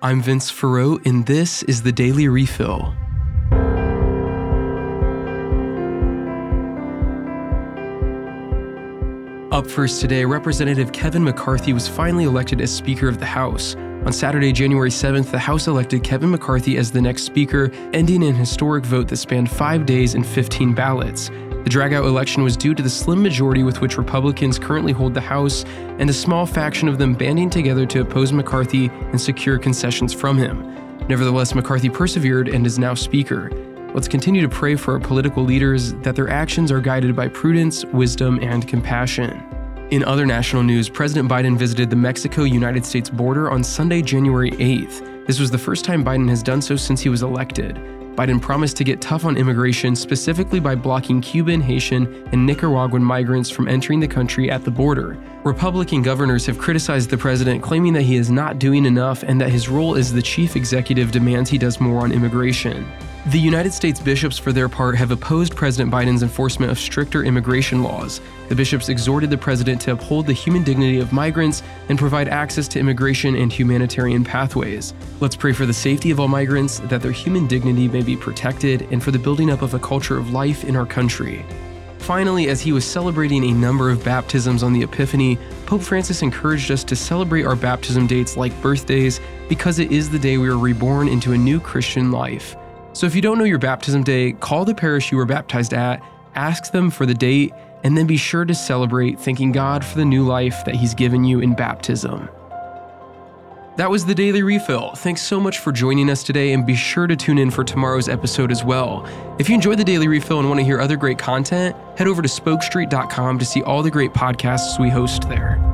I'm Vince Farreau, and this is the Daily Refill. Up first today, Representative Kevin McCarthy was finally elected as Speaker of the House. On Saturday, January 7th, the House elected Kevin McCarthy as the next Speaker, ending an historic vote that spanned five days and 15 ballots. The dragout election was due to the slim majority with which Republicans currently hold the House and a small faction of them banding together to oppose McCarthy and secure concessions from him. Nevertheless, McCarthy persevered and is now Speaker. Let's continue to pray for our political leaders that their actions are guided by prudence, wisdom, and compassion. In other national news, President Biden visited the Mexico United States border on Sunday, January 8th. This was the first time Biden has done so since he was elected. Biden promised to get tough on immigration, specifically by blocking Cuban, Haitian, and Nicaraguan migrants from entering the country at the border. Republican governors have criticized the president, claiming that he is not doing enough and that his role as the chief executive demands he does more on immigration. The United States bishops, for their part, have opposed President Biden's enforcement of stricter immigration laws. The bishops exhorted the president to uphold the human dignity of migrants and provide access to immigration and humanitarian pathways. Let's pray for the safety of all migrants, that their human dignity may be protected, and for the building up of a culture of life in our country. Finally, as he was celebrating a number of baptisms on the Epiphany, Pope Francis encouraged us to celebrate our baptism dates like birthdays because it is the day we are reborn into a new Christian life. So if you don't know your baptism day, call the parish you were baptized at, ask them for the date, and then be sure to celebrate thanking God for the new life that He's given you in baptism. That was the Daily Refill. Thanks so much for joining us today, and be sure to tune in for tomorrow's episode as well. If you enjoyed the Daily Refill and want to hear other great content, head over to spokestreet.com to see all the great podcasts we host there.